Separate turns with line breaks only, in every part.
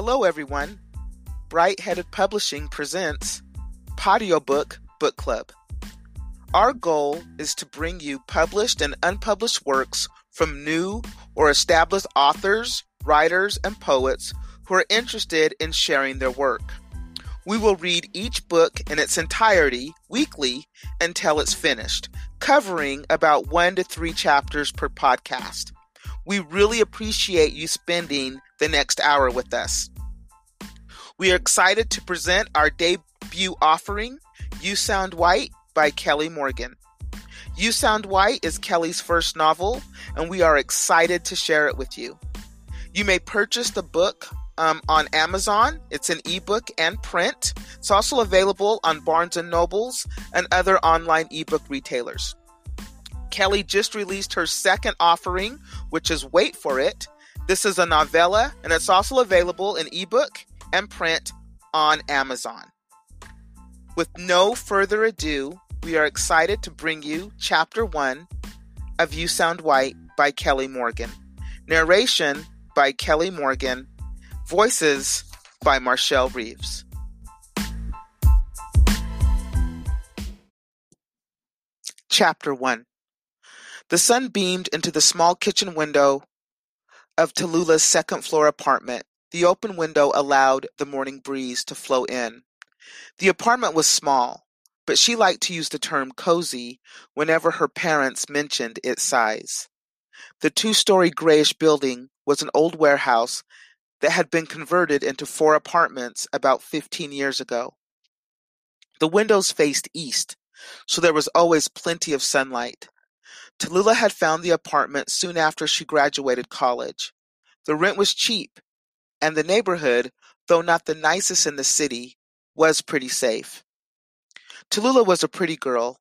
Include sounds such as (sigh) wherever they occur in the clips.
Hello, everyone. Bright Headed Publishing presents Podiobook Book Club. Our goal is to bring you published and unpublished works from new or established authors, writers, and poets who are interested in sharing their work. We will read each book in its entirety weekly until it's finished, covering about one to three chapters per podcast. We really appreciate you spending the next hour with us. We are excited to present our debut offering, You Sound White by Kelly Morgan. You Sound White is Kelly's first novel, and we are excited to share it with you. You may purchase the book um, on Amazon. It's an ebook and print. It's also available on Barnes and Nobles and other online ebook retailers. Kelly just released her second offering, which is Weight For It. This is a novella, and it's also available in ebook and print on Amazon. With no further ado, we are excited to bring you Chapter 1 of You Sound White by Kelly Morgan. Narration by Kelly Morgan. Voices by Marshall Reeves. Chapter 1 The sun beamed into the small kitchen window of Tallulah's second floor apartment. The open window allowed the morning breeze to flow in. The apartment was small, but she liked to use the term cozy whenever her parents mentioned its size. The two story grayish building was an old warehouse that had been converted into four apartments about 15 years ago. The windows faced east, so there was always plenty of sunlight. Tallulah had found the apartment soon after she graduated college. The rent was cheap, and the neighborhood, though not the nicest in the city, was pretty safe. Tallulah was a pretty girl.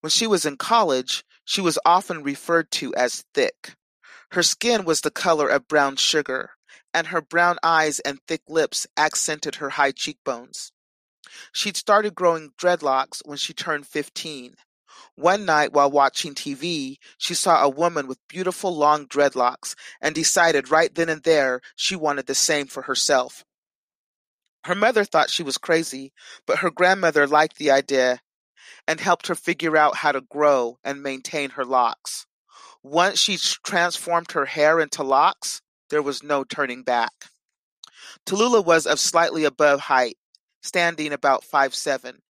When she was in college, she was often referred to as thick. Her skin was the color of brown sugar, and her brown eyes and thick lips accented her high cheekbones. She'd started growing dreadlocks when she turned 15. One night while watching TV, she saw a woman with beautiful long dreadlocks and decided right then and there she wanted the same for herself. Her mother thought she was crazy, but her grandmother liked the idea and helped her figure out how to grow and maintain her locks. Once she transformed her hair into locks, there was no turning back. Tallulah was of slightly above height, standing about five seven.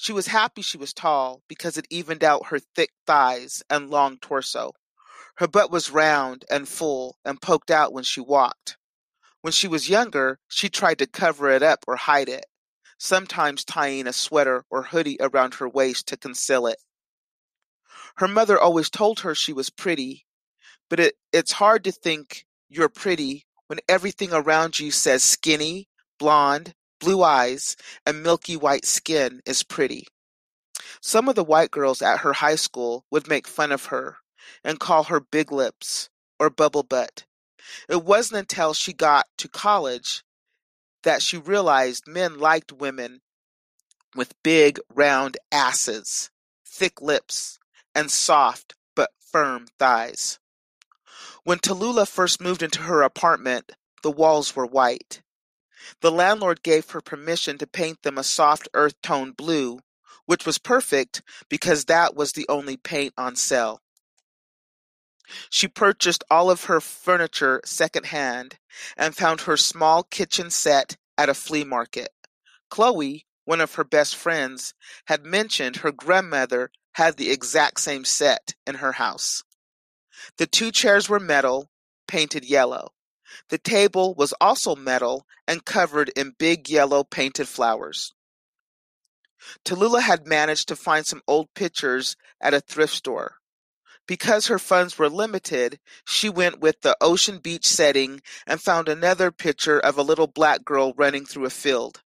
She was happy she was tall because it evened out her thick thighs and long torso. Her butt was round and full and poked out when she walked. When she was younger, she tried to cover it up or hide it, sometimes tying a sweater or hoodie around her waist to conceal it. Her mother always told her she was pretty, but it, it's hard to think you're pretty when everything around you says skinny, blonde, blue eyes, and milky white skin is pretty. Some of the white girls at her high school would make fun of her and call her big lips or bubble butt. It wasn't until she got to college that she realized men liked women with big, round asses, thick lips, and soft but firm thighs. When Tallulah first moved into her apartment, the walls were white. The landlord gave her permission to paint them a soft earth tone blue, which was perfect because that was the only paint on sale. She purchased all of her furniture secondhand and found her small kitchen set at a flea market. Chloe, one of her best friends, had mentioned her grandmother had the exact same set in her house. The two chairs were metal, painted yellow. The table was also metal and covered in big yellow painted flowers. Tallulah had managed to find some old pictures at a thrift store. Because her funds were limited, she went with the ocean beach setting and found another picture of a little black girl running through a field.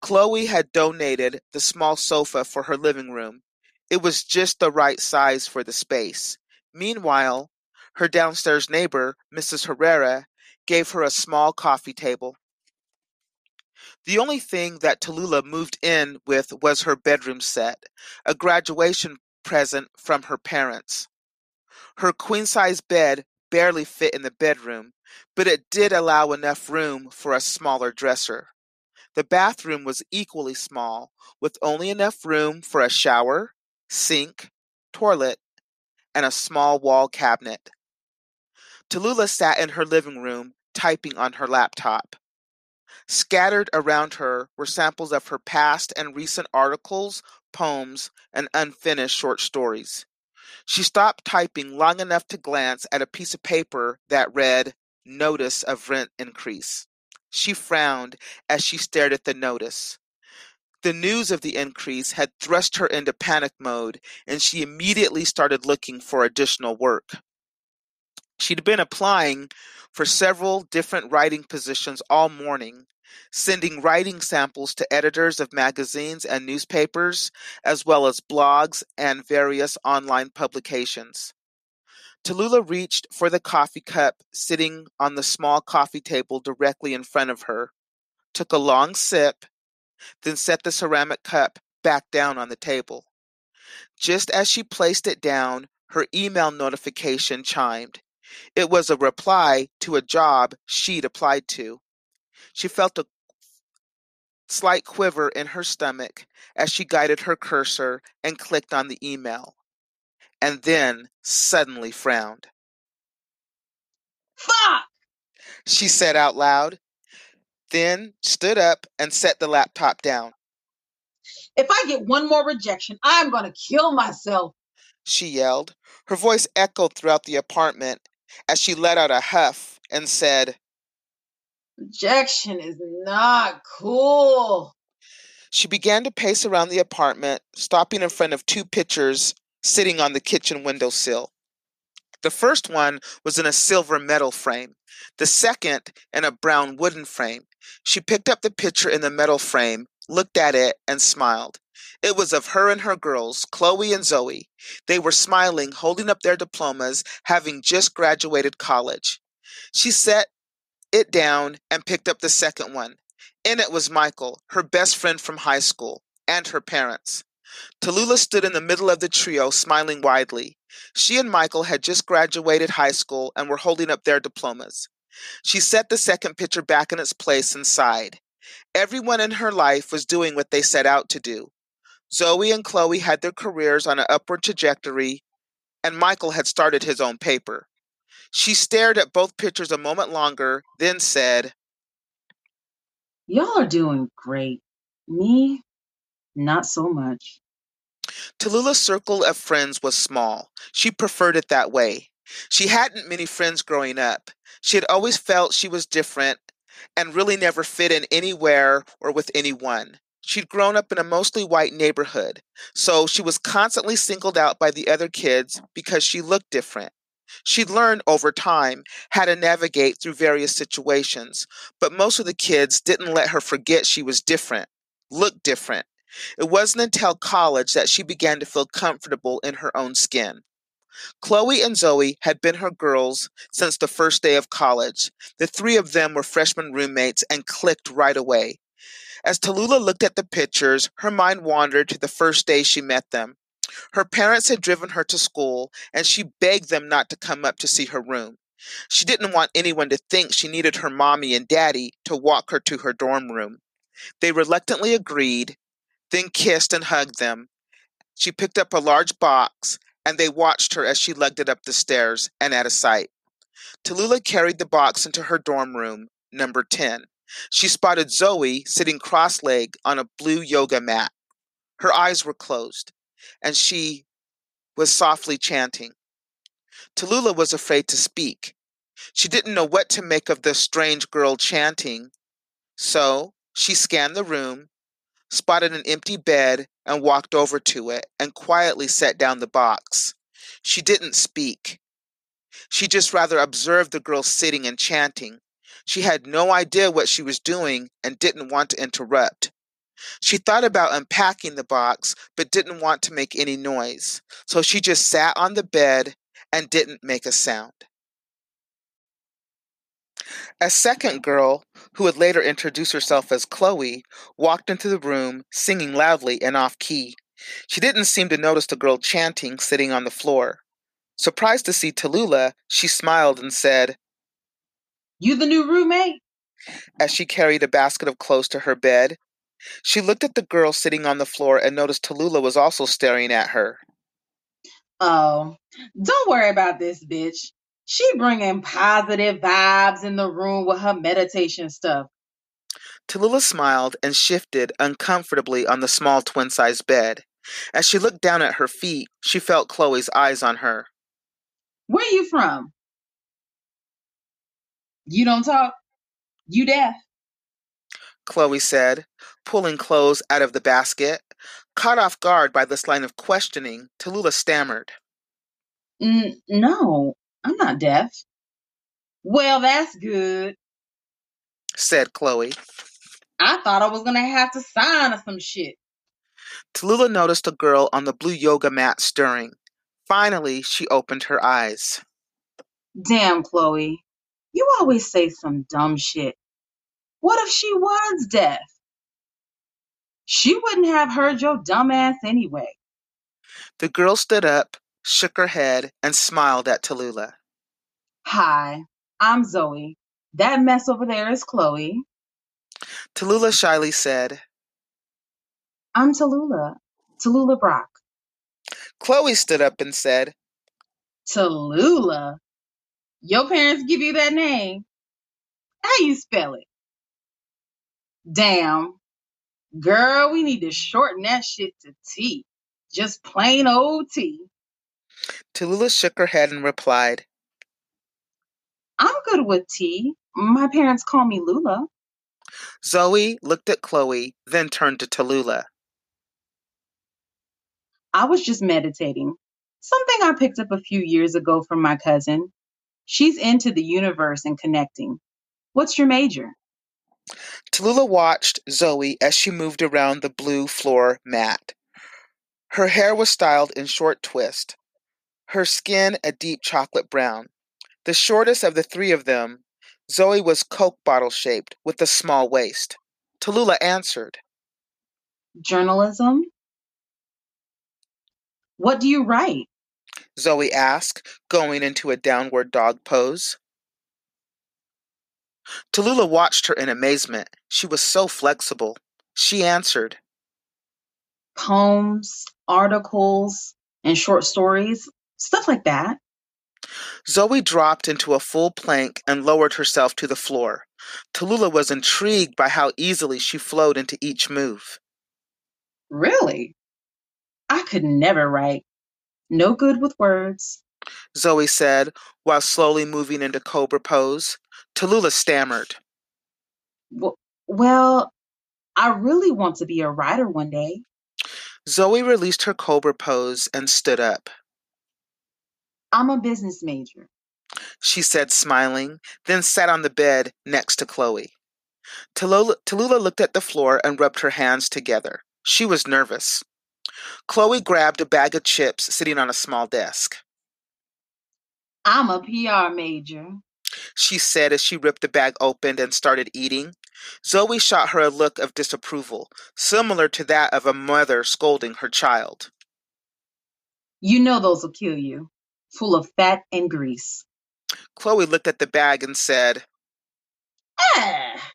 Chloe had donated the small sofa for her living room. It was just the right size for the space. Meanwhile, her downstairs neighbor, Mrs. Herrera, gave her a small coffee table. The only thing that Tallulah moved in with was her bedroom set, a graduation present from her parents. Her queen-size bed barely fit in the bedroom, but it did allow enough room for a smaller dresser. The bathroom was equally small, with only enough room for a shower, sink, toilet, and a small wall cabinet. Tallulah sat in her living room, typing on her laptop. Scattered around her were samples of her past and recent articles, poems, and unfinished short stories. She stopped typing long enough to glance at a piece of paper that read, Notice of Rent Increase. She frowned as she stared at the notice. The news of the increase had thrust her into panic mode, and she immediately started looking for additional work. She'd been applying for several different writing positions all morning, sending writing samples to editors of magazines and newspapers, as well as blogs and various online publications. Tallulah reached for the coffee cup sitting on the small coffee table directly in front of her, took a long sip, then set the ceramic cup back down on the table. Just as she placed it down, her email notification chimed. It was a reply to a job she'd applied to. She felt a slight quiver in her stomach as she guided her cursor and clicked on the email, and then suddenly frowned.
Fuck!
She said out loud, then stood up and set the laptop down.
If I get one more rejection, I'm gonna kill myself.
She yelled. Her voice echoed throughout the apartment as she let out a huff and said,
Rejection is not cool.
She began to pace around the apartment, stopping in front of two pictures sitting on the kitchen windowsill. The first one was in a silver metal frame, the second in a brown wooden frame. She picked up the picture in the metal frame, looked at it, and smiled. It was of her and her girls, Chloe and Zoe. They were smiling, holding up their diplomas, having just graduated college. She set it down and picked up the second one. In it was Michael, her best friend from high school, and her parents. Tallulah stood in the middle of the trio, smiling widely. She and Michael had just graduated high school and were holding up their diplomas. She set the second picture back in its place and sighed. Everyone in her life was doing what they set out to do. Zoe and Chloe had their careers on an upward trajectory, and Michael had started his own paper. She stared at both pictures a moment longer, then said,
Y'all are doing great. Me, not so much.
Tallulah's circle of friends was small. She preferred it that way. She hadn't many friends growing up. She had always felt she was different and really never fit in anywhere or with anyone. She'd grown up in a mostly white neighborhood, so she was constantly singled out by the other kids because she looked different. She'd learned over time how to navigate through various situations, but most of the kids didn't let her forget she was different, looked different. It wasn't until college that she began to feel comfortable in her own skin. Chloe and Zoe had been her girls since the first day of college. The three of them were freshman roommates and clicked right away. As Tallulah looked at the pictures, her mind wandered to the first day she met them. Her parents had driven her to school, and she begged them not to come up to see her room. She didn't want anyone to think she needed her mommy and daddy to walk her to her dorm room. They reluctantly agreed, then kissed and hugged them. She picked up a large box, and they watched her as she lugged it up the stairs and out of sight. Tallulah carried the box into her dorm room, number 10. She spotted Zoe sitting cross legged on a blue yoga mat. Her eyes were closed and she was softly chanting. Tallulah was afraid to speak. She didn't know what to make of the strange girl chanting, so she scanned the room, spotted an empty bed, and walked over to it and quietly set down the box. She didn't speak. She just rather observed the girl sitting and chanting. She had no idea what she was doing and didn't want to interrupt. She thought about unpacking the box, but didn't want to make any noise, so she just sat on the bed and didn't make a sound. A second girl, who would later introduce herself as Chloe, walked into the room singing loudly and off key. She didn't seem to notice the girl chanting sitting on the floor. Surprised to see Tallulah, she smiled and said,
You the new roommate?
As she carried a basket of clothes to her bed, she looked at the girl sitting on the floor and noticed Tallulah was also staring at her.
Oh, don't worry about this bitch. She bringing positive vibes in the room with her meditation stuff.
Tallulah smiled and shifted uncomfortably on the small twin sized bed. As she looked down at her feet, she felt Chloe's eyes on her.
Where you from? You don't talk? You deaf?
Chloe said, pulling clothes out of the basket. Caught off guard by this line of questioning, Tallulah stammered.
N- no, I'm not deaf. Well, that's good,
said Chloe.
I thought I was gonna have to sign or some shit.
Tallulah noticed a girl on the blue yoga mat stirring. Finally, she opened her eyes.
Damn, Chloe. You always say some dumb shit. What if she was deaf? She wouldn't have heard your dumb ass anyway.
The girl stood up, shook her head, and smiled at Tallulah.
Hi, I'm Zoe. That mess over there is Chloe.
Tallulah shyly said,
I'm Tallulah. Tallulah Brock.
Chloe stood up and said,
Tallulah? Your parents give you that name? How you spell it? Damn. Girl, we need to shorten that shit to T. Just plain old T.
Tallulah shook her head and replied,
I'm good with T. My parents call me Lula.
Zoe looked at Chloe, then turned to Tallulah.
I was just meditating. Something I picked up a few years ago from my cousin. She's into the universe and connecting. What's your major?
Tallulah watched Zoe as she moved around the blue floor mat. Her hair was styled in short twist, her skin a deep chocolate brown. The shortest of the three of them, Zoe was Coke bottle shaped with a small waist. Tallulah answered.
Journalism? What do you write?
Zoe asked, going into a downward dog pose. Tallulah watched her in amazement. She was so flexible. She answered,
Poems, articles, and short stories, stuff like that.
Zoe dropped into a full plank and lowered herself to the floor. Tallulah was intrigued by how easily she flowed into each move.
Really? I could never write. No good with words.
Zoe said while slowly moving into cobra pose. Tallulah stammered.
Well, I really want to be a writer one day.
Zoe released her cobra pose and stood up.
I'm a business major,
she said, smiling, then sat on the bed next to Chloe. Tallulah, Tallulah looked at the floor and rubbed her hands together. She was nervous. Chloe grabbed a bag of chips sitting on a small desk.
I'm a PR major,
she said as she ripped the bag open and started eating. Zoe shot her a look of disapproval, similar to that of a mother scolding her child.
You know those will kill you, full of fat and grease.
Chloe looked at the bag and said,
Ah,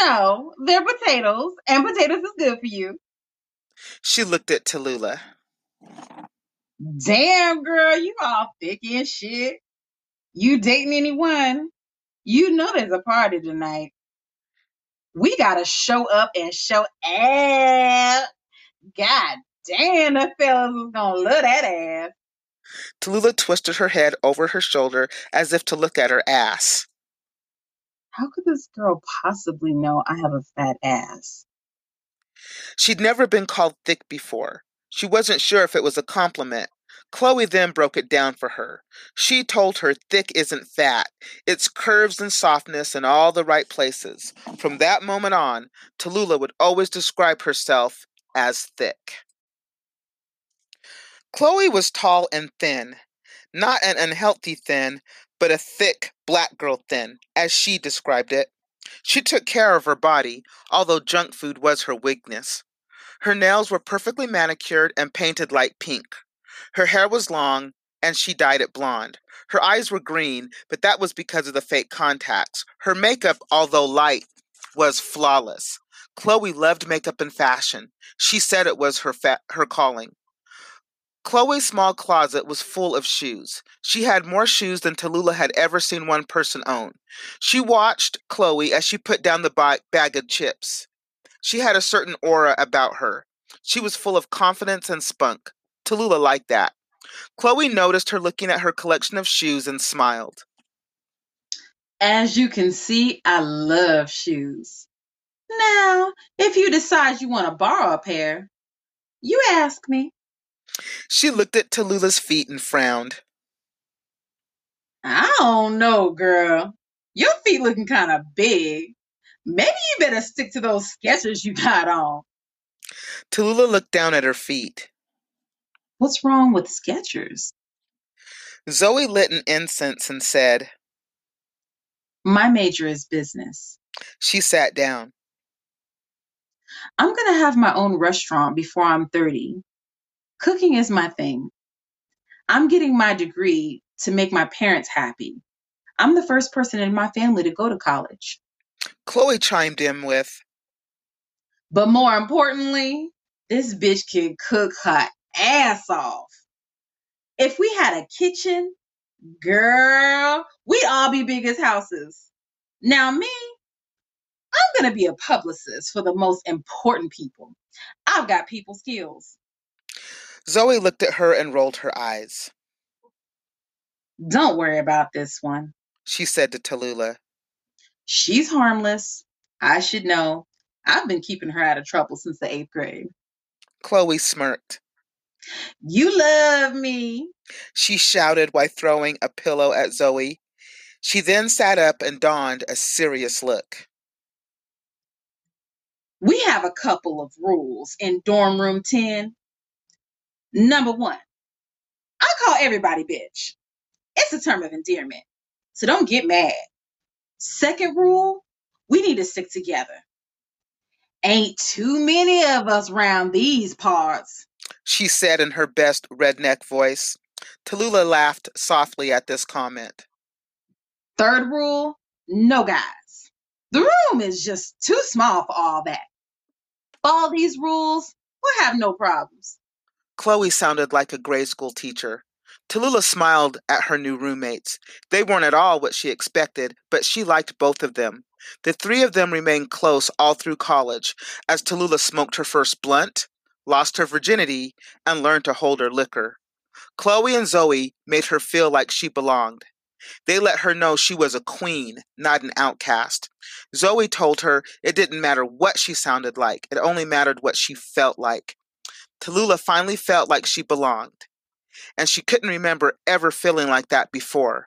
no, they're potatoes, and potatoes is good for you.
She looked at Tallulah.
Damn, girl, you all thick and shit. You dating anyone? You know there's a party tonight. We gotta show up and show out. God damn, the fellas is gonna love that ass.
Tallulah twisted her head over her shoulder as if to look at her ass.
How could this girl possibly know I have a fat ass?
She'd never been called thick before. She wasn't sure if it was a compliment. Chloe then broke it down for her. She told her thick isn't fat, it's curves and softness in all the right places. From that moment on, Tallulah would always describe herself as thick. Chloe was tall and thin, not an unhealthy thin, but a thick black girl thin, as she described it. She took care of her body, although junk food was her weakness. Her nails were perfectly manicured and painted light pink. Her hair was long, and she dyed it blonde. Her eyes were green, but that was because of the fake contacts. Her makeup, although light, was flawless. Chloe loved makeup and fashion. She said it was her fa- her calling. Chloe's small closet was full of shoes. She had more shoes than Tallulah had ever seen one person own. She watched Chloe as she put down the bag of chips. She had a certain aura about her. She was full of confidence and spunk. Tallulah liked that. Chloe noticed her looking at her collection of shoes and smiled.
As you can see, I love shoes. Now, if you decide you want to borrow a pair, you ask me.
She looked at Tallulah's feet and frowned.
I don't know, girl. Your feet looking kind of big. Maybe you better stick to those Skechers you got on.
Tallulah looked down at her feet.
What's wrong with Skechers?
Zoe lit an incense and said,
My major is business.
She sat down.
I'm going to have my own restaurant before I'm 30. Cooking is my thing. I'm getting my degree to make my parents happy. I'm the first person in my family to go to college.
Chloe chimed in with,
But more importantly, this bitch can cook her ass off. If we had a kitchen, girl, we'd all be big as houses. Now, me, I'm going to be a publicist for the most important people. I've got people skills.
Zoe looked at her and rolled her eyes.
Don't worry about this one,
she said to Tallulah.
She's harmless. I should know. I've been keeping her out of trouble since the eighth grade.
Chloe smirked.
You love me,
she shouted while throwing a pillow at Zoe. She then sat up and donned a serious look.
We have a couple of rules in dorm room 10. Number one, I call everybody bitch. It's a term of endearment. So don't get mad. Second rule, we need to stick together. Ain't too many of us round these parts
she said in her best redneck voice. Tallulah laughed softly at this comment.
Third rule no guys. The room is just too small for all that. Follow these rules, we'll have no problems.
Chloe sounded like a grade school teacher. Tallulah smiled at her new roommates. They weren't at all what she expected, but she liked both of them. The three of them remained close all through college as Tallulah smoked her first blunt, lost her virginity, and learned to hold her liquor. Chloe and Zoe made her feel like she belonged. They let her know she was a queen, not an outcast. Zoe told her it didn't matter what she sounded like, it only mattered what she felt like. Tallulah finally felt like she belonged, and she couldn't remember ever feeling like that before.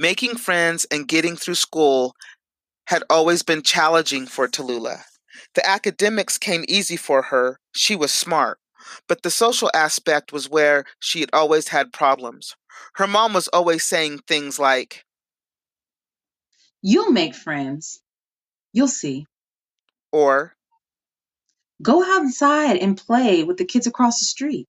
Making friends and getting through school had always been challenging for Tallulah. The academics came easy for her, she was smart, but the social aspect was where she had always had problems. Her mom was always saying things like,
You'll make friends. You'll see.
Or,
Go outside and play with the kids across the street.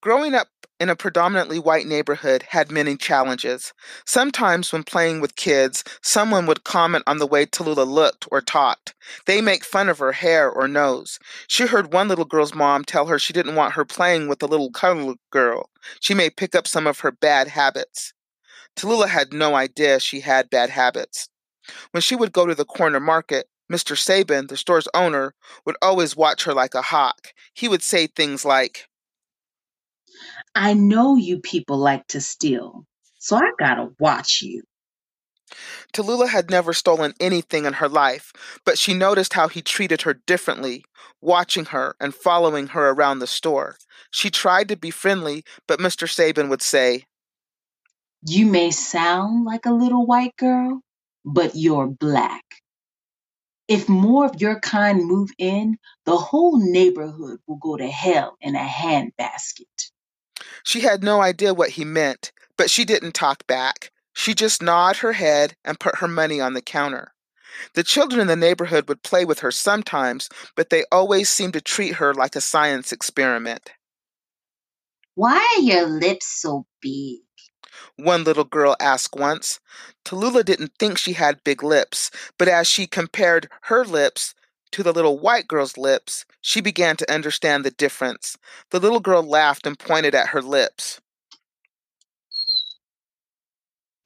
Growing up in a predominantly white neighborhood had many challenges. Sometimes, when playing with kids, someone would comment on the way Tallulah looked or talked. They make fun of her hair or nose. She heard one little girl's mom tell her she didn't want her playing with a little colored girl. She may pick up some of her bad habits. Tallulah had no idea she had bad habits. When she would go to the corner market, Mr. Sabin, the store's owner, would always watch her like a hawk. He would say things like,
I know you people like to steal, so I gotta watch you.
Tallulah had never stolen anything in her life, but she noticed how he treated her differently, watching her and following her around the store. She tried to be friendly, but Mr. Sabin would say,
You may sound like a little white girl, but you're black. If more of your kind move in, the whole neighborhood will go to hell in a handbasket.
She had no idea what he meant, but she didn't talk back. She just nodded her head and put her money on the counter. The children in the neighborhood would play with her sometimes, but they always seemed to treat her like a science experiment.
Why are your lips so big?
One little girl asked once. Tallulah didn't think she had big lips, but as she compared her lips to the little white girl's lips, she began to understand the difference. The little girl laughed and pointed at her lips.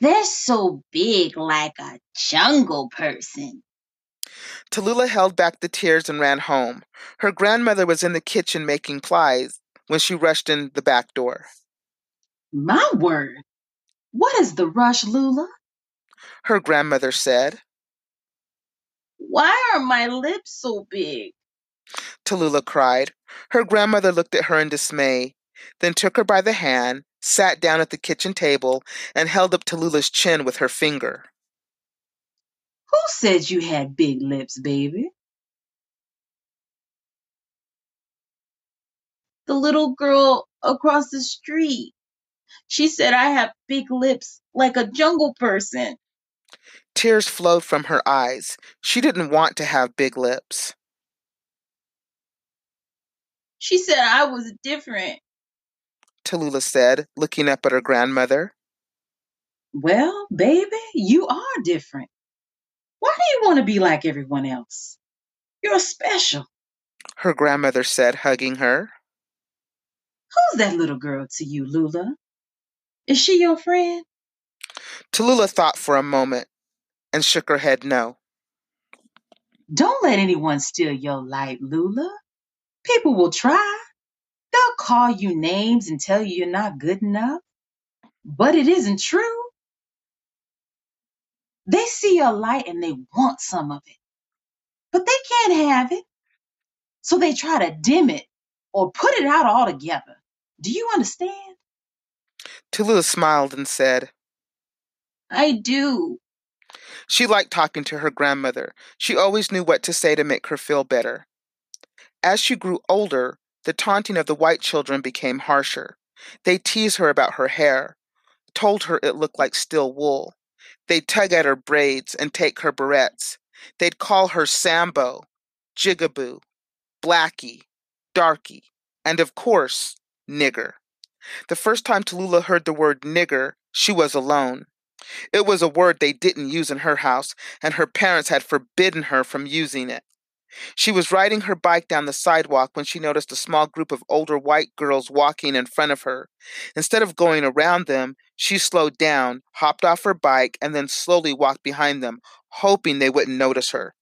They're so big like a jungle person.
Tallulah held back the tears and ran home. Her grandmother was in the kitchen making pies when she rushed in the back door.
My word. What is the rush, Lula?
Her grandmother said.
Why are my lips so big?
Tallulah cried. Her grandmother looked at her in dismay, then took her by the hand sat down at the kitchen table, and held up Tallulah's chin with her finger.
Who said you had big lips, baby? The little girl across the street. She said I have big lips like a jungle person.
Tears flowed from her eyes. She didn't want to have big lips.
She said I was different.
Tallulah said, looking up at her grandmother.
Well, baby, you are different. Why do you want to be like everyone else? You're special.
Her grandmother said, hugging her.
Who's that little girl to you, Lula? Is she your friend?
Tallulah thought for a moment and shook her head no.
Don't let anyone steal your light, Lula. People will try. They'll call you names and tell you you're not good enough, but it isn't true. They see your light and they want some of it, but they can't have it. So they try to dim it or put it out altogether. Do you understand?
Tallulah smiled and said,
I do.
She liked talking to her grandmother. She always knew what to say to make her feel better. As she grew older, the taunting of the white children became harsher. They teased her about her hair, told her it looked like steel wool. They'd tug at her braids and take her barrettes. They'd call her Sambo, Jigaboo, Blackie, Darky, and of course, nigger. The first time Tallulah heard the word nigger, she was alone. It was a word they didn't use in her house, and her parents had forbidden her from using it. She was riding her bike down the sidewalk when she noticed a small group of older white girls walking in front of her. Instead of going around them, she slowed down, hopped off her bike, and then slowly walked behind them, hoping they wouldn't notice her.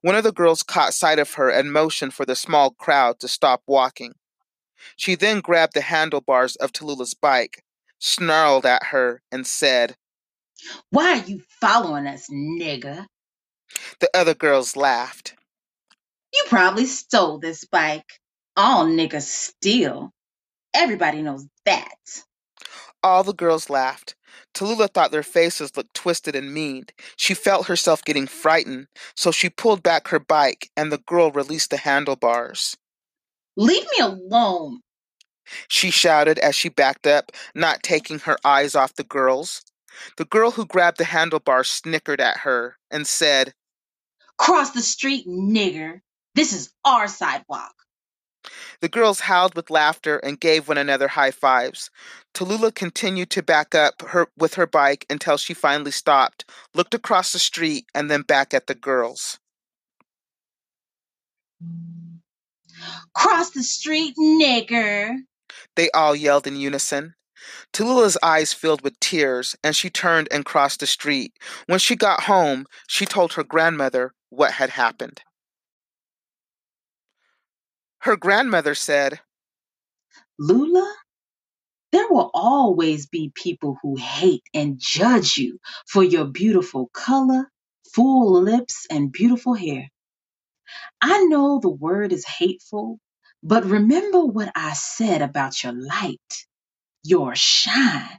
One of the girls caught sight of her and motioned for the small crowd to stop walking. She then grabbed the handlebars of Tallulah's bike, snarled at her, and said,
Why are you following us, nigger?
The other girls laughed.
You probably stole this bike. All niggas steal. Everybody knows that.
All the girls laughed. Tallulah thought their faces looked twisted and mean. She felt herself getting frightened, so she pulled back her bike and the girl released the handlebars.
Leave me alone,
she shouted as she backed up, not taking her eyes off the girls. The girl who grabbed the handlebar snickered at her and said,
Cross the street, nigger. This is our sidewalk.
The girls howled with laughter and gave one another high fives. Tallulah continued to back up her with her bike until she finally stopped, looked across the street, and then back at the girls.
Cross the street, nigger.
They all yelled in unison. Tallulah's eyes filled with tears, and she turned and crossed the street. When she got home, she told her grandmother what had happened. Her grandmother said,
Lula, there will always be people who hate and judge you for your beautiful color, full lips, and beautiful hair. I know the word is hateful, but remember what I said about your light, your shine.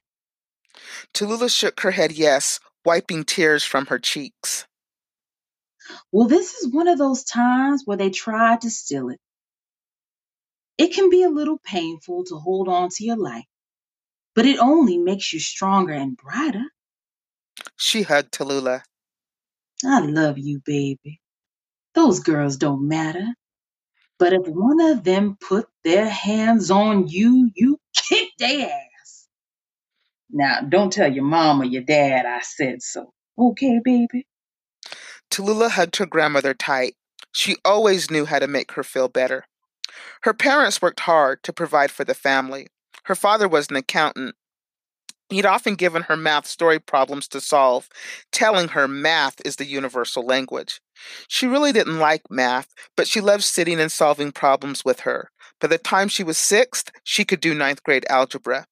Tallulah shook her head yes, wiping tears from her cheeks.
Well, this is one of those times where they tried to steal it. It can be a little painful to hold on to your light, but it only makes you stronger and brighter.
She hugged Tallulah.
I love you, baby. Those girls don't matter. But if one of them put their hands on you, you kick their ass. Now, don't tell your mom or your dad I said so. Okay, baby?
Tallulah hugged her grandmother tight. She always knew how to make her feel better. Her parents worked hard to provide for the family. Her father was an accountant. He'd often given her math story problems to solve, telling her math is the universal language. She really didn't like math, but she loved sitting and solving problems with her. By the time she was sixth, she could do ninth grade algebra.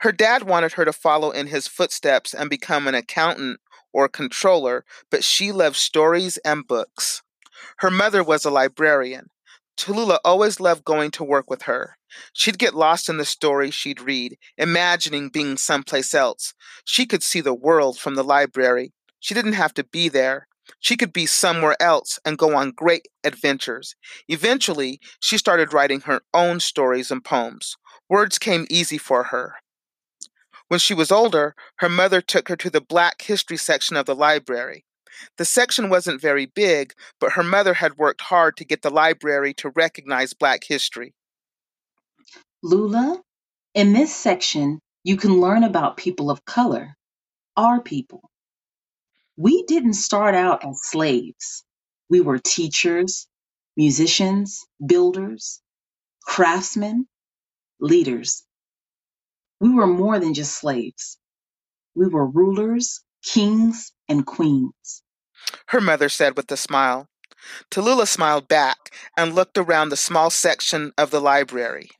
Her dad wanted her to follow in his footsteps and become an accountant or controller, but she loved stories and books. Her mother was a librarian. Tallulah always loved going to work with her. She'd get lost in the story she'd read, imagining being someplace else. She could see the world from the library. She didn't have to be there. She could be somewhere else and go on great adventures. Eventually, she started writing her own stories and poems. Words came easy for her. When she was older, her mother took her to the Black History section of the library. The section wasn't very big, but her mother had worked hard to get the library to recognize Black history.
Lula, in this section, you can learn about people of color, our people. We didn't start out as slaves. We were teachers, musicians, builders, craftsmen, leaders. We were more than just slaves. We were rulers, kings, and queens.
Her mother said with a smile. Tallulah smiled back and looked around the small section of the library.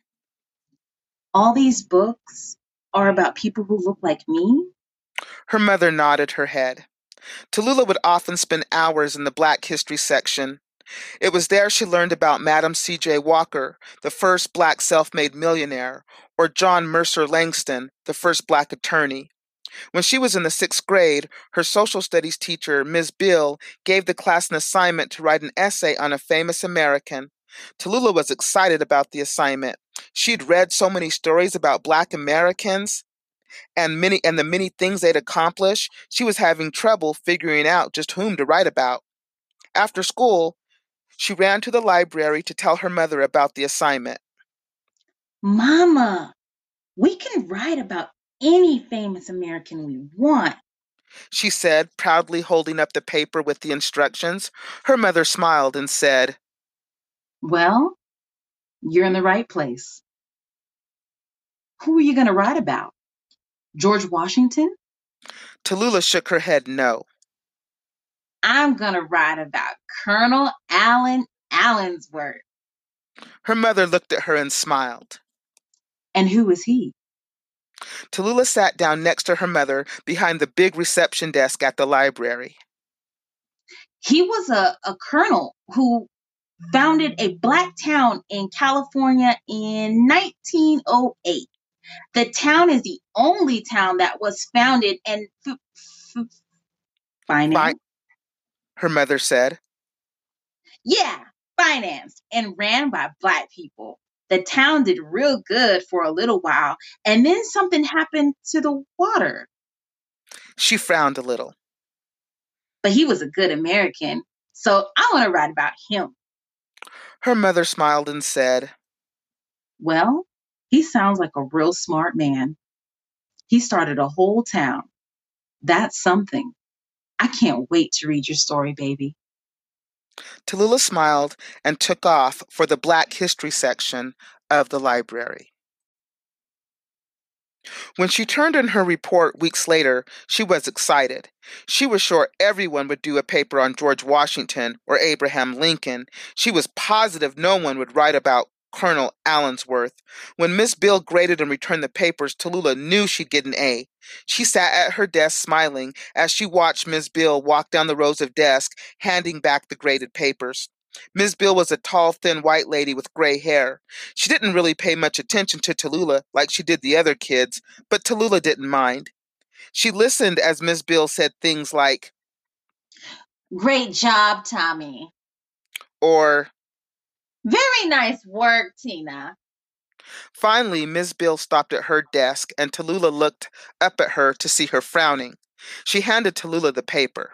All these books are about people who look like me?
Her mother nodded her head. Tallulah would often spend hours in the Black History section. It was there she learned about Madam C.J. Walker, the first black self made millionaire, or John Mercer Langston, the first black attorney. When she was in the sixth grade, her social studies teacher, Ms. Bill, gave the class an assignment to write an essay on a famous American. Tallulah was excited about the assignment. She'd read so many stories about black Americans and many and the many things they'd accomplished, she was having trouble figuring out just whom to write about. After school, she ran to the library to tell her mother about the assignment.
Mama, we can write about any famous American we want.
She said, proudly holding up the paper with the instructions. Her mother smiled and said,
Well, you're in the right place. Who are you going to write about? George Washington?
Tallulah shook her head no.
I'm going to write about Colonel Allen Allensworth.
Her mother looked at her and smiled.
And who is he?
Tallulah sat down next to her mother behind the big reception desk at the library.
He was a, a colonel who founded a black town in California in 1908. The town is the only town that was founded and f- f- financed.
her mother said.
Yeah, financed and ran by black people. The town did real good for a little while, and then something happened to the water.
She frowned a little.
But he was a good American, so I want to write about him.
Her mother smiled and said,
Well, he sounds like a real smart man. He started a whole town. That's something. I can't wait to read your story, baby.
Tallulah smiled and took off for the Black History section of the library. When she turned in her report weeks later, she was excited. She was sure everyone would do a paper on George Washington or Abraham Lincoln. She was positive no one would write about Colonel Allensworth. When Miss Bill graded and returned the papers, Tallulah knew she'd get an A. She sat at her desk smiling as she watched Miss Bill walk down the rows of desks, handing back the graded papers. Miss Bill was a tall, thin white lady with gray hair. She didn't really pay much attention to Tallulah like she did the other kids, but Tallulah didn't mind. She listened as Miss Bill said things like,
Great job, Tommy.
Or,
Very nice work, Tina.
Finally, Miss Bill stopped at her desk and Tallulah looked up at her to see her frowning. She handed Tallulah the paper.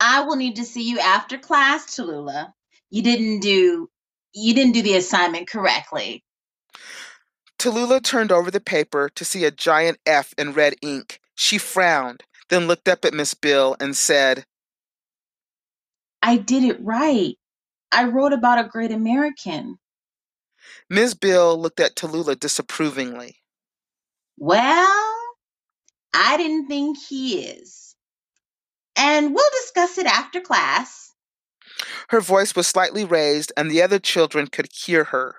I will need to see you after class, Tallulah. You didn't do you didn't do the assignment correctly.
Tallulah turned over the paper to see a giant F in red ink. She frowned, then looked up at Miss Bill and said,
I did it right. I wrote about a great American.
Miss Bill looked at Tallulah disapprovingly.
Well, I didn't think he is. And we'll discuss it after class.
Her voice was slightly raised, and the other children could hear her.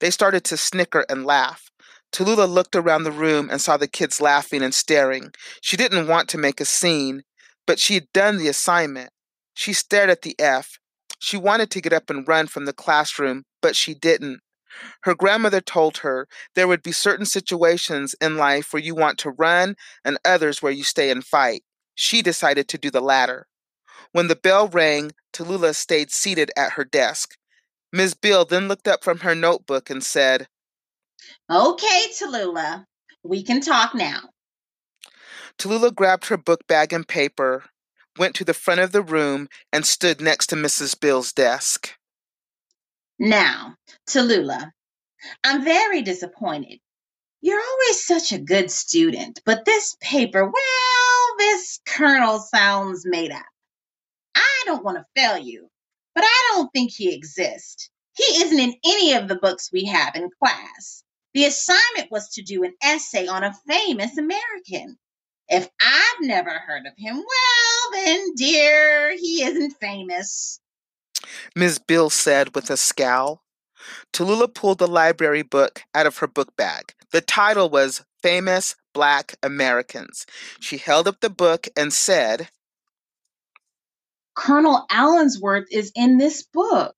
They started to snicker and laugh. Tallulah looked around the room and saw the kids laughing and staring. She didn't want to make a scene, but she had done the assignment. She stared at the F. She wanted to get up and run from the classroom, but she didn't. Her grandmother told her there would be certain situations in life where you want to run and others where you stay and fight. She decided to do the latter. When the bell rang, Tallulah stayed seated at her desk. Miss Bill then looked up from her notebook and said,
Okay, Tallulah, we can talk now.
Tallulah grabbed her book bag and paper, went to the front of the room, and stood next to Mrs. Bill's desk.
Now, Tallulah, I'm very disappointed. You're always such a good student, but this paper, well, this colonel sounds made up. I don't want to fail you, but I don't think he exists. He isn't in any of the books we have in class. The assignment was to do an essay on a famous American. If I've never heard of him, well, then, dear, he isn't famous.
Miss Bill said with a scowl. Tallulah pulled the library book out of her book bag. The title was Famous Black Americans. She held up the book and said,
Colonel Allensworth is in this book.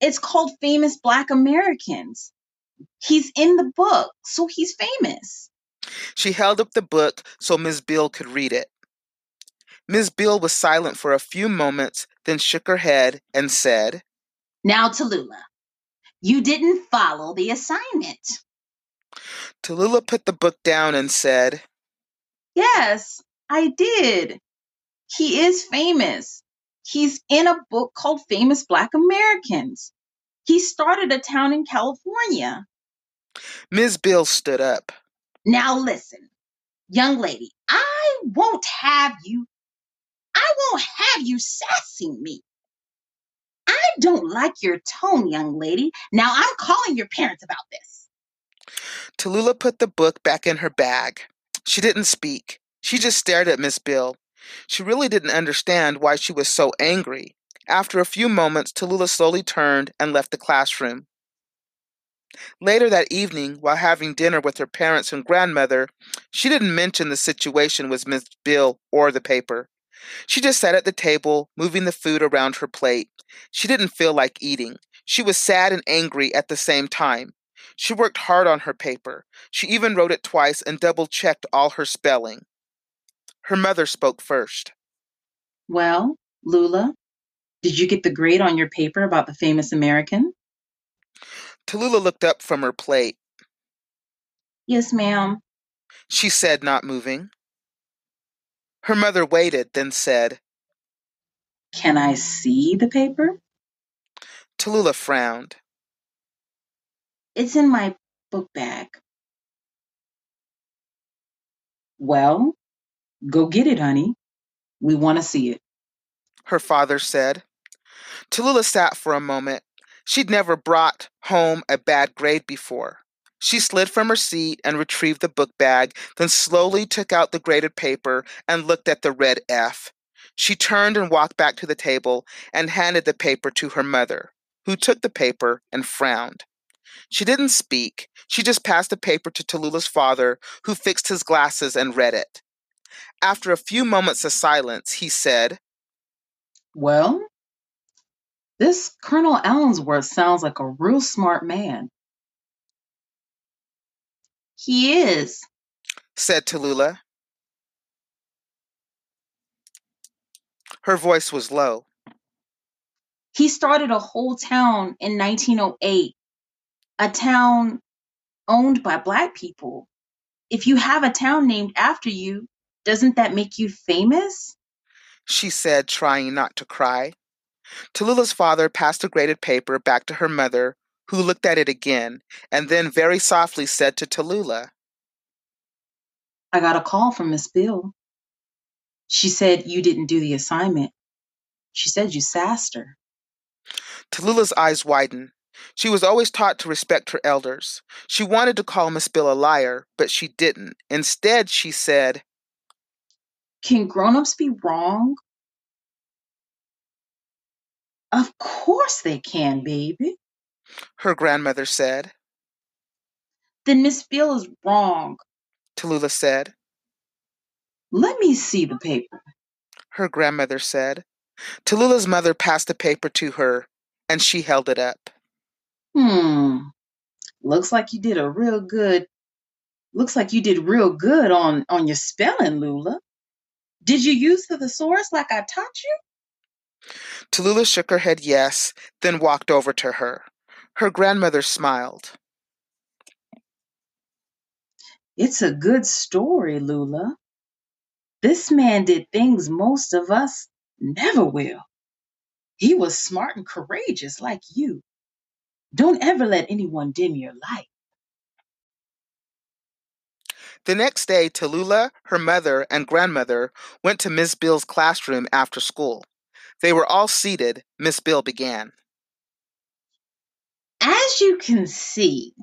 It's called Famous Black Americans. He's in the book, so he's famous.
She held up the book so Miss Bill could read it. Miss Bill was silent for a few moments, then shook her head and said,
Now, Tallulah, you didn't follow the assignment.
Tallulah put the book down and said,
Yes, I did. He is famous. He's in a book called Famous Black Americans. He started a town in California.
Miss Bill stood up.
Now listen, young lady, I won't have you, I won't have you sassing me. I don't like your tone, young lady. Now I'm calling your parents about this.
Tallulah put the book back in her bag. She didn't speak. She just stared at Miss Bill. She really didn't understand why she was so angry. After a few moments, Tallulah slowly turned and left the classroom. Later that evening, while having dinner with her parents and grandmother, she didn't mention the situation with Miss Bill or the paper. She just sat at the table, moving the food around her plate. She didn't feel like eating. She was sad and angry at the same time. She worked hard on her paper. She even wrote it twice and double checked all her spelling. Her mother spoke first.
Well, Lula, did you get the grade on your paper about the famous American?
Tallulah looked up from her plate.
Yes, ma'am.
She said, not moving. Her mother waited, then said,
Can I see the paper?
Tallulah frowned.
It's in my book bag. Well, go get it, honey. We want to see it.
Her father said. Tallulah sat for a moment. She'd never brought home a bad grade before. She slid from her seat and retrieved the book bag, then slowly took out the graded paper and looked at the red F. She turned and walked back to the table and handed the paper to her mother, who took the paper and frowned. She didn't speak. She just passed the paper to Tallulah's father, who fixed his glasses and read it. After a few moments of silence, he said,
Well, this Colonel Allensworth sounds like a real smart man. He is,
said Tallulah. Her voice was low.
He started a whole town in 1908, a town owned by Black people. If you have a town named after you, doesn't that make you famous?
She said, trying not to cry. Tallulah's father passed the graded paper back to her mother, who looked at it again and then very softly said to Tallulah,
I got a call from Miss Bill. She said you didn't do the assignment. She said you sassed her.
Tallulah's eyes widened. She was always taught to respect her elders. She wanted to call Miss Bill a liar, but she didn't. Instead, she said,
Can grown-ups be wrong? Of course they can, baby.
Her grandmother said.
Then Miss Bill is wrong.
Tallulah said.
Let me see the paper.
Her grandmother said. Tallulah's mother passed the paper to her, and she held it up.
Hmm. Looks like you did a real good. Looks like you did real good on on your spelling, Lula. Did you use the thesaurus like I taught you?
Tallulah shook her head yes, then walked over to her. Her grandmother smiled.
It's a good story, Lula. This man did things most of us never will. He was smart and courageous like you. Don't ever let anyone dim your light.
The next day, Tallulah, her mother, and grandmother went to Miss Bill's classroom after school. They were all seated. Miss Bill began.
As you can see,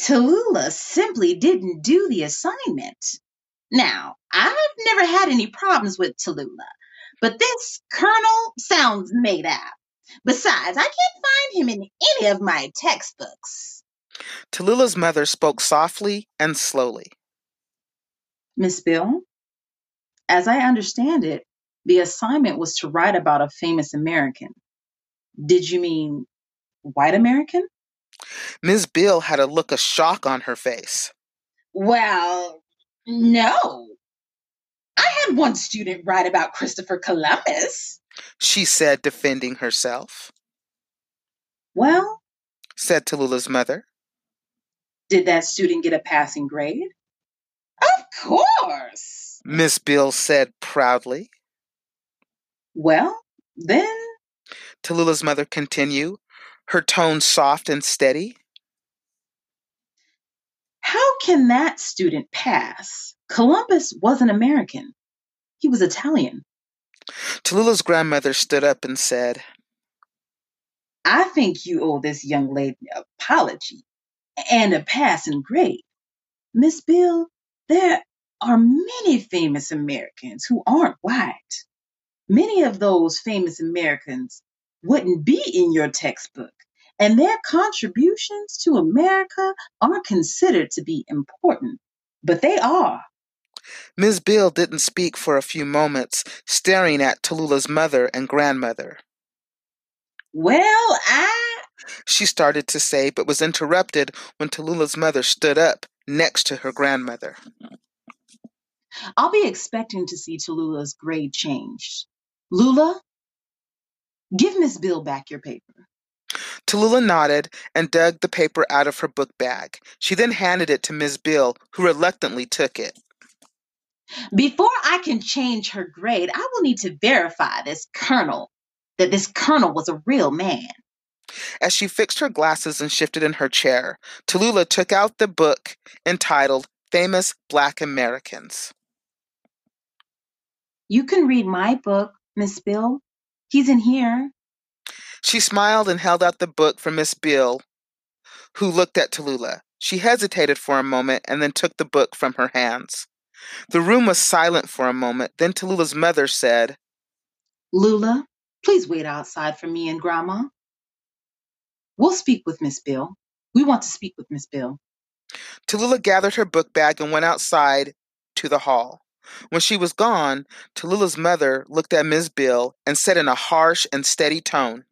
Tallulah simply didn't do the assignment. Now, I've never had any problems with Tallulah, but this colonel sounds made up. Besides, I can't find him in any of my textbooks.
Tallulah's mother spoke softly and slowly.
Miss Bill, as I understand it, the assignment was to write about a famous American. Did you mean white American?
Miss Bill had a look of shock on her face.
Well, no. I had one student write about Christopher Columbus.
She said, defending herself.
Well,
said Tallulah's mother.
Did that student get a passing grade? Of course,
Miss Bill said proudly.
Well, then,
Tallulah's mother continued, her tone soft and steady.
How can that student pass? Columbus wasn't American. He was Italian.
Tallulah's grandmother stood up and said,
I think you owe this young lady an apology and a passing grade. Miss Bill, there are many famous Americans who aren't white. Many of those famous Americans wouldn't be in your textbook, and their contributions to America aren't considered to be important, but they are.
Miss Bill didn't speak for a few moments, staring at Tallulah's mother and grandmother.
Well, I.
She started to say, but was interrupted when Tallulah's mother stood up next to her grandmother.
I'll be expecting to see Tallulah's grade changed. Lula, give Miss Bill back your paper.
Tallulah nodded and dug the paper out of her book bag. She then handed it to Miss Bill, who reluctantly took it.
Before I can change her grade, I will need to verify this colonel, that this colonel was a real man.
As she fixed her glasses and shifted in her chair, Tallulah took out the book entitled Famous Black Americans.
You can read my book, Miss Bill. He's in here.
She smiled and held out the book for Miss Bill, who looked at Tallulah. She hesitated for a moment and then took the book from her hands. The room was silent for a moment. Then Tallulah's mother said,
Lula, please wait outside for me and Grandma. We'll speak with Miss Bill. We want to speak with Miss Bill.
Tallulah gathered her book bag and went outside to the hall. When she was gone, Tallulah's mother looked at Miss Bill and said in a harsh and steady tone,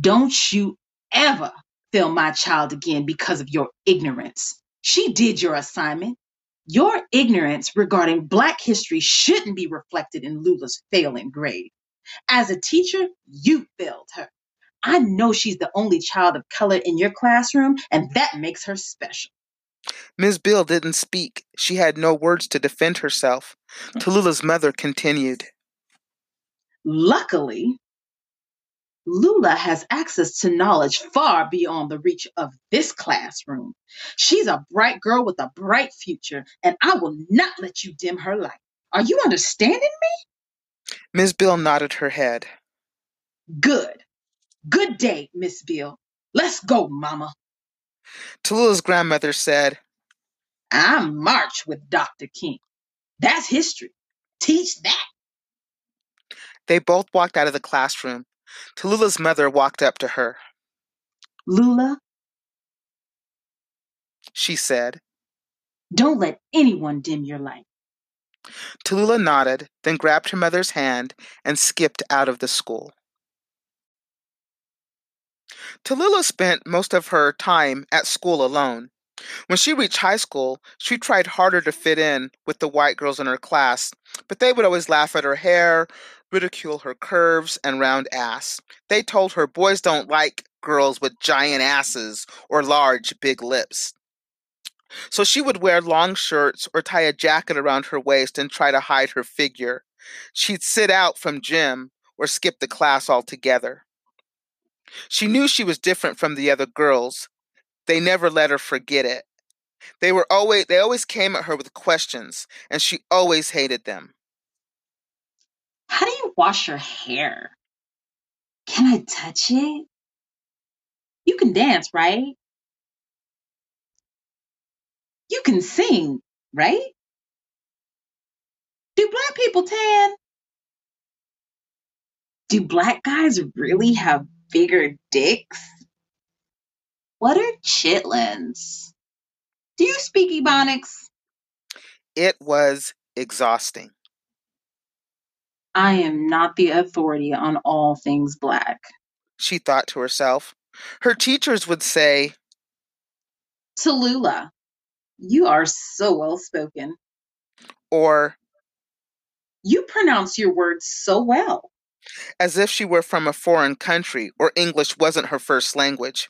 Don't you ever fail my child again because of your ignorance. She did your assignment. Your ignorance regarding Black history shouldn't be reflected in Lula's failing grade. As a teacher, you failed her. I know she's the only child of color in your classroom, and that makes her special.
Miss Bill didn't speak. She had no words to defend herself. Hmm. Tallulah's mother continued.
Luckily, Lula has access to knowledge far beyond the reach of this classroom. She's a bright girl with a bright future, and I will not let you dim her light. Are you understanding me?
Miss Beale nodded her head.
Good. Good day, Miss Beale. Let's go, Mama.
Tallulah's grandmother said,
I march with Dr. King. That's history. Teach that.
They both walked out of the classroom. Tallulah's mother walked up to her.
Lula,
She said.
don't let anyone dim your light.
Tallulah nodded, then grabbed her mother's hand and skipped out of the school. Tallulah spent most of her time at school alone. When she reached high school, she tried harder to fit in with the white girls in her class, but they would always laugh at her hair, ridicule her curves and round ass. They told her boys don't like girls with giant asses or large, big lips. So she would wear long shirts or tie a jacket around her waist and try to hide her figure. She'd sit out from gym or skip the class altogether. She knew she was different from the other girls. They never let her forget it. They were always they always came at her with questions, and she always hated them.
How do you wash your hair? Can I touch it? You can dance, right? You can sing, right? Do black people tan? Do black guys really have bigger dicks? What are chitlins? Do you speak Ebonics?
It was exhausting.
I am not the authority on all things black.
She thought to herself. Her teachers would say,
Tallulah, you are so well spoken.
or
You pronounce your words so well.
As if she were from a foreign country or English wasn't her first language.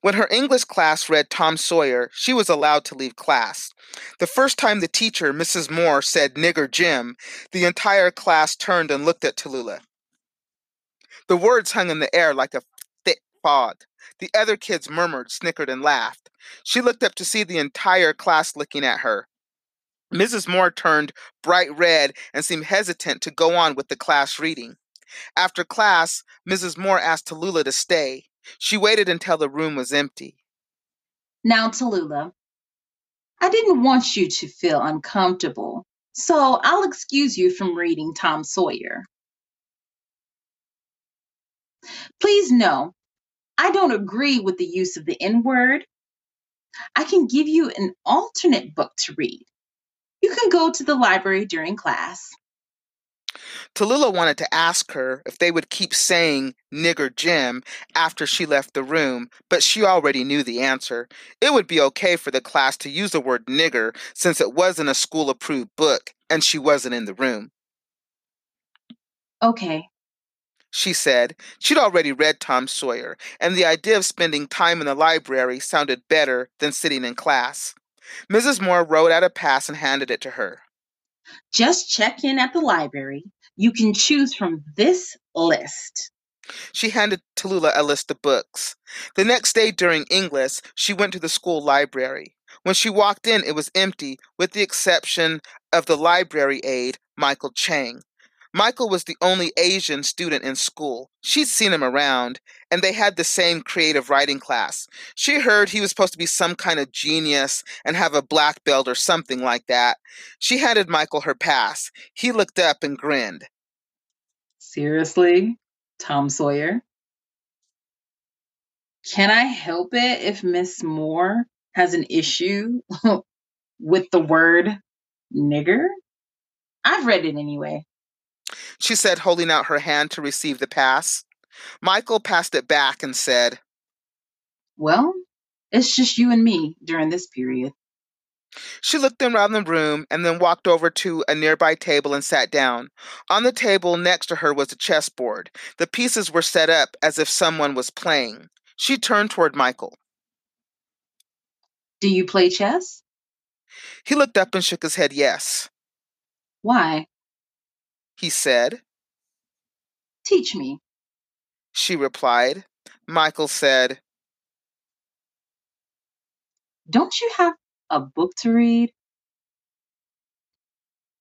When her English class read Tom Sawyer, she was allowed to leave class. The first time the teacher, Mrs. Moore, said nigger Jim, the entire class turned and looked at Tallulah. The words hung in the air like a thick fog. The other kids murmured, snickered, and laughed. She looked up to see the entire class looking at her. Mrs. Moore turned bright red and seemed hesitant to go on with the class reading. After class, Mrs. Moore asked Tallulah to stay. She waited until the room was empty.
Now, Tallulah, I didn't want you to feel uncomfortable, so I'll excuse you from reading Tom Sawyer. Please know, I don't agree with the use of the N word. I can give you an alternate book to read. You can go to the library during class.
Tallulah wanted to ask her if they would keep saying nigger Jim after she left the room, but she already knew the answer. It would be okay for the class to use the word nigger since it wasn't a school approved book and she wasn't in the room.
Okay,
She said she'd already read Tom Sawyer, and the idea of spending time in the library sounded better than sitting in class. Mrs. Moore wrote out a pass and handed it to her.
just check in at the library. You can choose from this list.
She handed Tallulah a list of books. The next day during English, she went to the school library. When she walked in, it was empty, with the exception of the library aide, Michael Chang. Michael was the only Asian student in school. She'd seen him around, and they had the same creative writing class. She heard he was supposed to be some kind of genius and have a black belt or something like that. She handed Michael her pass. He looked up and grinned.
Seriously, Tom Sawyer? Can I help it if Miss Moore has an issue (laughs) with the word nigger? I've read it anyway.
she said, holding out her hand to receive the pass. Michael passed it back and said,
Well, it's just you and me during this period.
She looked around the room and then walked over to a nearby table and sat down. On the table next to her was a chessboard. The pieces were set up as if someone was playing. She turned toward Michael.
Do you play chess?
He looked up and shook his head yes.
Why?
He said,
Teach me.
She replied. Michael said,
Don't you have a book to read?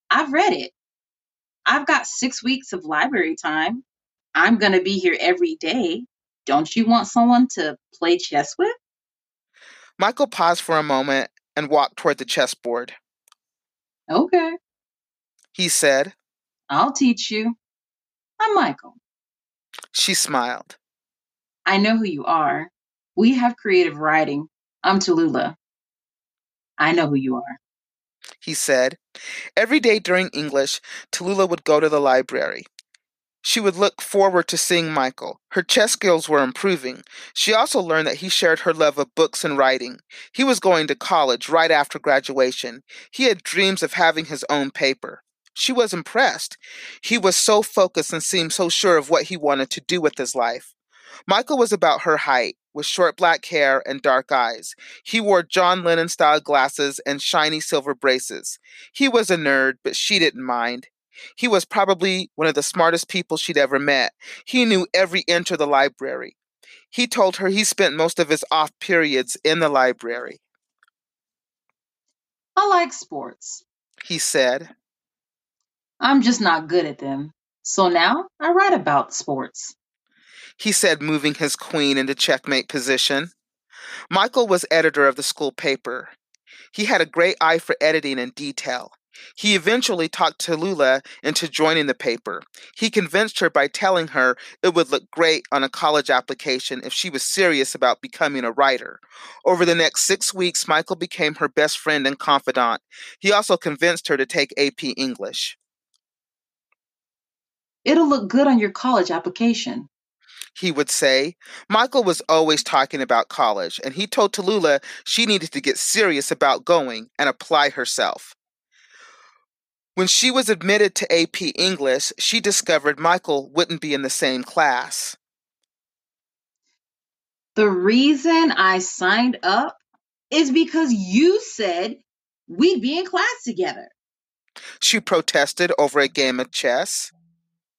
I've read it. I've got six weeks of library time. I'm going to be here every day. Don't you want someone to play chess with?
Michael paused for a moment and walked toward the chessboard.
Okay,
He said,
I'll teach you. I'm Michael.
She smiled.
I know who you are. We have creative writing. I'm Tallulah. I know who you are.
He said. Every day during English, Tallulah would go to the library. She would look forward to seeing Michael. Her chess skills were improving. She also learned that he shared her love of books and writing. He was going to college right after graduation. He had dreams of having his own paper. She was impressed. He was so focused and seemed so sure of what he wanted to do with his life. Michael was about her height, with short black hair and dark eyes. He wore John Lennon style glasses and shiny silver braces. He was a nerd, but she didn't mind. He was probably one of the smartest people she'd ever met. He knew every inch of the library. He told her he spent most of his off periods in the library.
I like sports.
He said,
I'm just not good at them. So now I write about sports.
he said, moving his queen into checkmate position. Michael was editor of the school paper. He had a great eye for editing and detail. He eventually talked Tallulah into joining the paper. He convinced her by telling her it would look great on a college application if she was serious about becoming a writer. Over the next six weeks, Michael became her best friend and confidant. He also convinced her to take AP English.
It'll look good on your college application.
he would say. Michael was always talking about college, and he told Tallulah she needed to get serious about going and apply herself. When she was admitted to AP English, she discovered Michael wouldn't be in the same class.
The reason I signed up is because you said we'd be in class together.
She protested over a game of chess.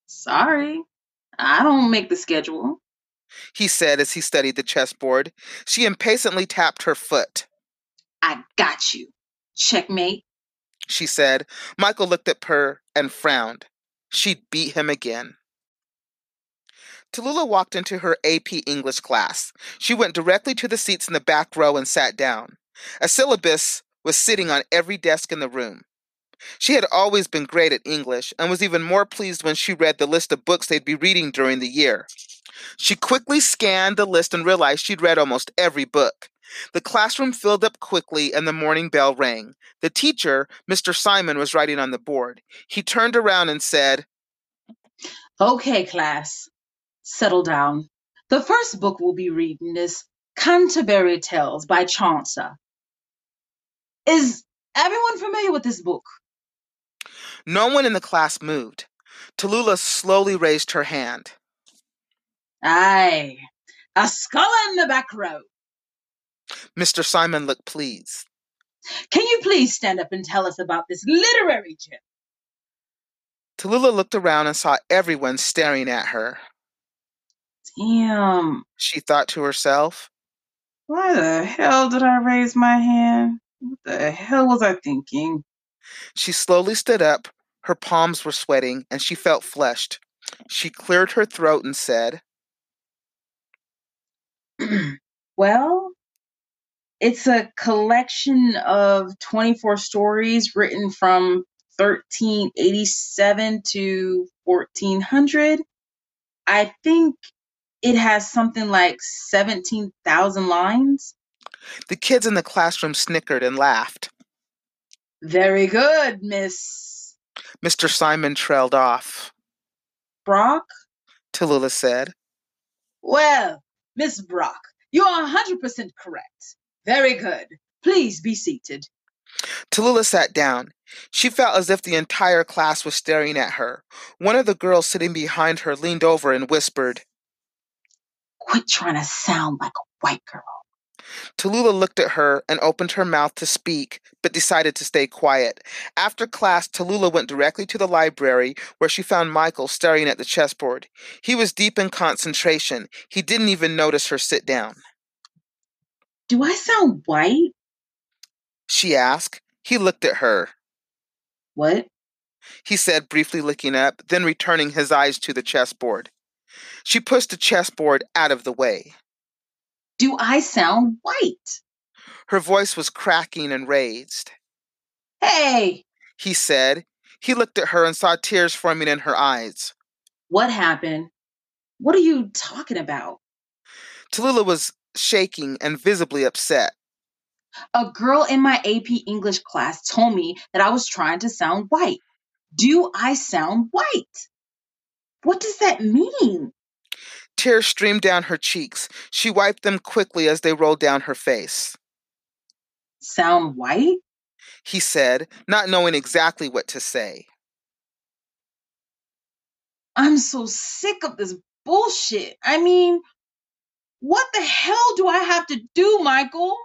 Sorry, I don't make the schedule.
He said as he studied the chessboard. She impatiently tapped her foot.
I got you. Checkmate.
She said. Michael looked at her and frowned. She'd beat him again. Tallulah walked into her AP English class. She went directly to the seats in the back row and sat down. A syllabus was sitting on every desk in the room. She had always been great at English and was even more pleased when she read the list of books they'd be reading during the year. She quickly scanned the list and realized she'd read almost every book. The classroom filled up quickly and the morning bell rang. The teacher, Mr. Simon, was writing on the board. He turned around and said,
Okay, class. Settle down. The first book we'll be reading is Canterbury Tales by Chaucer. Is everyone familiar with this book?
No one in the class moved. Tallulah slowly raised her hand.
Aye. A scholar in the back row.
Mr. Simon looked pleased.
Can you please stand up and tell us about this literary gem?
Tallulah looked around and saw everyone staring at her.
Damn.
She thought to herself.
Why the hell did I raise my hand? What the hell was I thinking?
She slowly stood up. Her palms were sweating and she felt flushed. She cleared her throat and said, (clears throat)
well, it's a collection of 24 stories written from 1387 to 1400. I think it has something like 17,000 lines.
The kids in the classroom snickered and laughed.
Very good, Miss
Mr. Simon trailed off.
Brock.
Tallulah said.
Well, Miss Brock, you are 100% correct. Very good. Please be seated.
Tallulah sat down. She felt as if the entire class was staring at her. One of the girls sitting behind her leaned over and whispered,
Quit trying to sound like a white girl.
Tallulah looked at her and opened her mouth to speak, but decided to stay quiet. After class, Tallulah went directly to the library, where she found Michael staring at the chessboard. He was deep in concentration. He didn't even notice her sit down.
Do I sound white?
She asked. He looked at her.
What?
He said, briefly looking up, then returning his eyes to the chessboard. She pushed the chessboard out of the way.
Do I sound white?
Her voice was cracking and raised.
Hey!
He said. He looked at her and saw tears forming in her eyes.
What happened? What are you talking about?
Tallulah was shaking and visibly upset.
A girl in my AP English class told me that I was trying to sound white. Do I sound white? What does that mean?
Tears streamed down her cheeks. She wiped them quickly as they rolled down her face.
Sound white?
He said, not knowing exactly what to say.
I'm so sick of this bullshit. I mean, what the hell do I have to do, Michael?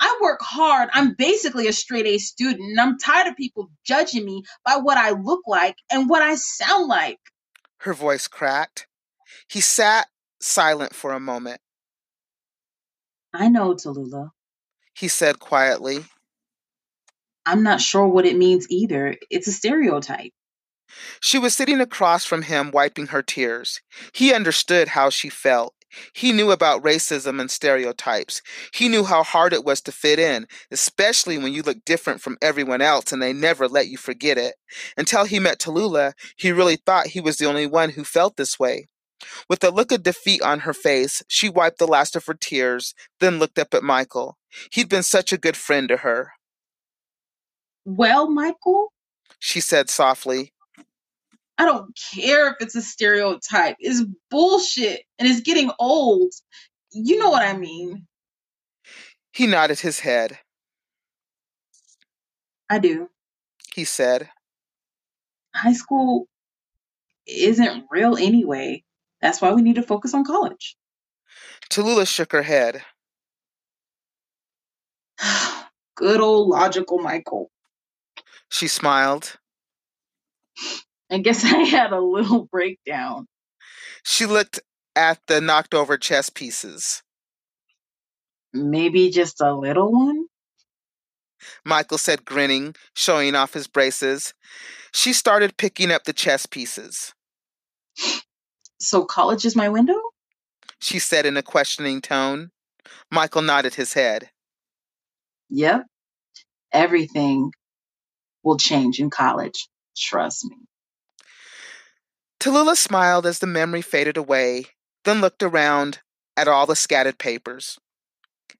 I work hard. I'm basically a straight A student, and I'm tired of people judging me by what I look like and what I sound like.
Her voice cracked. He sat silent for a moment.
I know, Tallulah.
He said quietly.
I'm not sure what it means either. It's a stereotype.
She was sitting across from him, wiping her tears. He understood how she felt. He knew about racism and stereotypes. He knew how hard it was to fit in, especially when you look different from everyone else and they never let you forget it. Until he met Tallulah, he really thought he was the only one who felt this way. With a look of defeat on her face, she wiped the last of her tears, then looked up at Michael. He'd been such a good friend to her.
Well, Michael,
she said softly,
I don't care if it's a stereotype. It's bullshit and it's getting old. You know what I mean.
He nodded his head.
I do.
He said.
High school isn't real anyway. That's why we need to focus on college.
Tallulah shook her head. (sighs)
Good old logical Michael.
She smiled.
I guess (laughs) I had a little breakdown.
She looked at the knocked over chess pieces.
Maybe just a little one?
Michael said, grinning, showing off his braces. She started picking up the chess pieces. (sighs) (laughs)
So college is my window?
She said in a questioning tone. Michael nodded his head.
Yep. Everything will change in college. Trust me.
Tallulah smiled as the memory faded away, then looked around at all the scattered papers.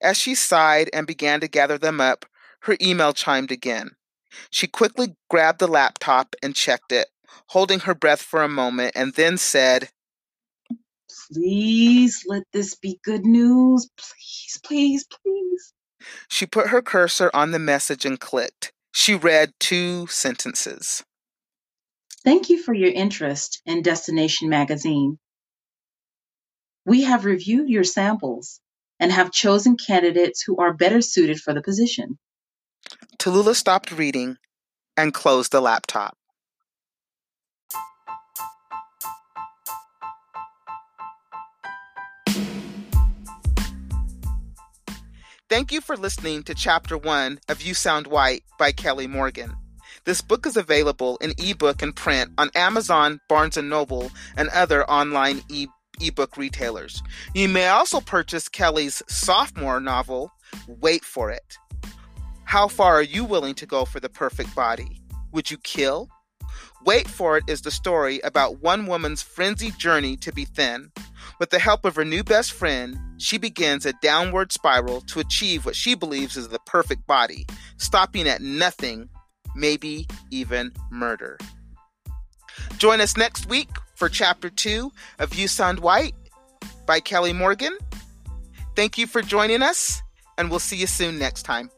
As she sighed and began to gather them up, her email chimed again. She quickly grabbed the laptop and checked it, holding her breath for a moment, and then said,
Please let this be good news. Please, please, please.
She put her cursor on the message and clicked. She read two sentences.
Thank you for your interest in Destination Magazine. We have reviewed your samples and have chosen candidates who are better suited for the position.
Tallulah stopped reading and closed the laptop. Thank you for listening to Chapter 1 of You Sound White by Kelly Morgan. This book is available in ebook and print on Amazon, Barnes & Noble, and other online e- ebook retailers. You may also purchase Kelly's sophomore novel, Weight For It. How far are you willing to go for the perfect body? Would you kill? Weight For It is the story about one woman's frenzied journey to be thin. With the help of her new best friend, she begins a downward spiral to achieve what she believes is the perfect body, stopping at nothing maybe even murder. Join us next week for Chapter 2 of You Sound White by Kelly Morgan. Thank you for joining us, and we'll see you soon next time.